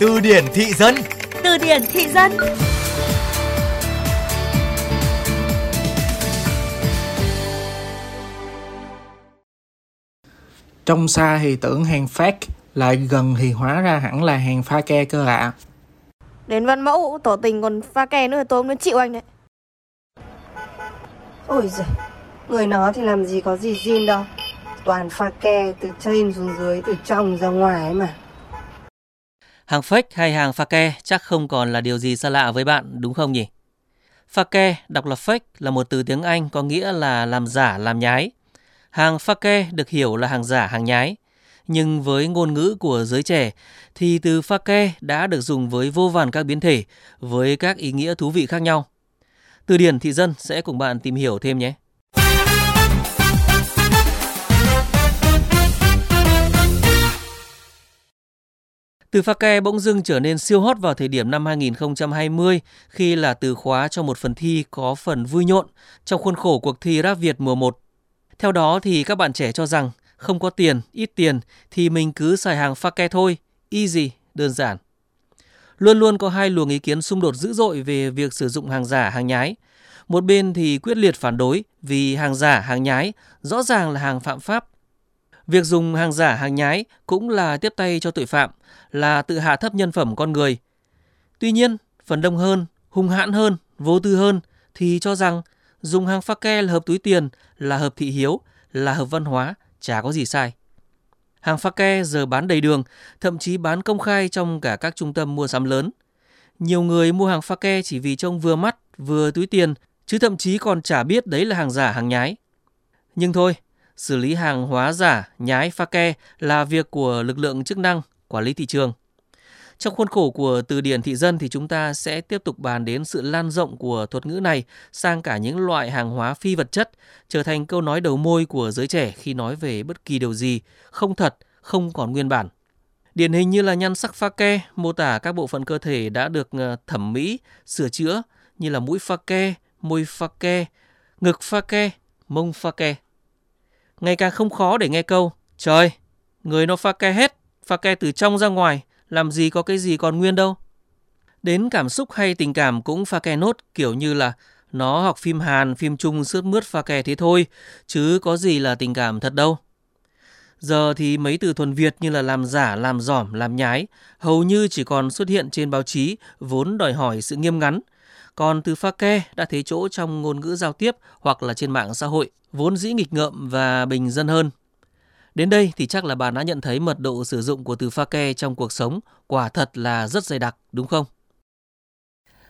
Từ điển thị dân Từ điển thị dân Trong xa thì tưởng hàng fake, lại gần thì hóa ra hẳn là hàng pha ke cơ ạ. Đến văn mẫu tỏ tình còn pha ke nữa tôi mới chịu anh đấy. Ôi giời, người nó thì làm gì có gì zin đâu. Toàn pha ke từ trên xuống dưới, từ trong ra ngoài mà. Hàng fake hay hàng pha ke chắc không còn là điều gì xa lạ với bạn đúng không nhỉ? Pha ke đọc là fake là một từ tiếng Anh có nghĩa là làm giả, làm nhái. Hàng pha ke được hiểu là hàng giả, hàng nhái. Nhưng với ngôn ngữ của giới trẻ thì từ pha ke đã được dùng với vô vàn các biến thể với các ý nghĩa thú vị khác nhau. Từ điển thị dân sẽ cùng bạn tìm hiểu thêm nhé. Từ pha ke bỗng dưng trở nên siêu hot vào thời điểm năm 2020 khi là từ khóa cho một phần thi có phần vui nhộn trong khuôn khổ cuộc thi rap Việt mùa 1. Theo đó thì các bạn trẻ cho rằng không có tiền, ít tiền thì mình cứ xài hàng pha ke thôi, easy, đơn giản. Luôn luôn có hai luồng ý kiến xung đột dữ dội về việc sử dụng hàng giả, hàng nhái. Một bên thì quyết liệt phản đối vì hàng giả, hàng nhái rõ ràng là hàng phạm pháp. Việc dùng hàng giả, hàng nhái cũng là tiếp tay cho tội phạm, là tự hạ thấp nhân phẩm con người. Tuy nhiên, phần đông hơn, hung hãn hơn, vô tư hơn thì cho rằng dùng hàng pha ke là hợp túi tiền, là hợp thị hiếu, là hợp văn hóa, chả có gì sai. Hàng pha ke giờ bán đầy đường, thậm chí bán công khai trong cả các trung tâm mua sắm lớn. Nhiều người mua hàng pha ke chỉ vì trông vừa mắt, vừa túi tiền, chứ thậm chí còn chả biết đấy là hàng giả, hàng nhái. Nhưng thôi, xử lý hàng hóa giả, nhái, pha ke là việc của lực lượng chức năng, quản lý thị trường. Trong khuôn khổ của từ điển thị dân thì chúng ta sẽ tiếp tục bàn đến sự lan rộng của thuật ngữ này sang cả những loại hàng hóa phi vật chất, trở thành câu nói đầu môi của giới trẻ khi nói về bất kỳ điều gì không thật, không còn nguyên bản. Điển hình như là nhan sắc pha ke, mô tả các bộ phận cơ thể đã được ờ, thẩm mỹ, sửa chữa như là mũi pha ke, môi pha ke, ngực pha ke, mông pha ke. Ngày càng không khó để nghe câu, trời, người nó pha ke hết, pha ke từ trong ra ngoài, làm gì có cái gì còn nguyên đâu. Đến cảm xúc hay tình cảm cũng pha ke nốt kiểu như là nó học phim Hàn, phim Trung sướt mướt pha ke thế thôi, chứ có gì là tình cảm thật đâu. Giờ thì mấy từ thuần Việt như là làm giả, làm giỏm, làm nhái hầu như chỉ còn xuất hiện trên báo chí vốn đòi hỏi sự nghiêm ngắn. Còn từ pha ke đã thấy chỗ trong ngôn ngữ giao tiếp hoặc là trên mạng xã hội vốn dĩ nghịch ngợm và bình dân hơn. Đến đây thì chắc là bạn đã nhận thấy mật độ sử dụng của từ pha ke trong cuộc sống quả thật là rất dày đặc, đúng không?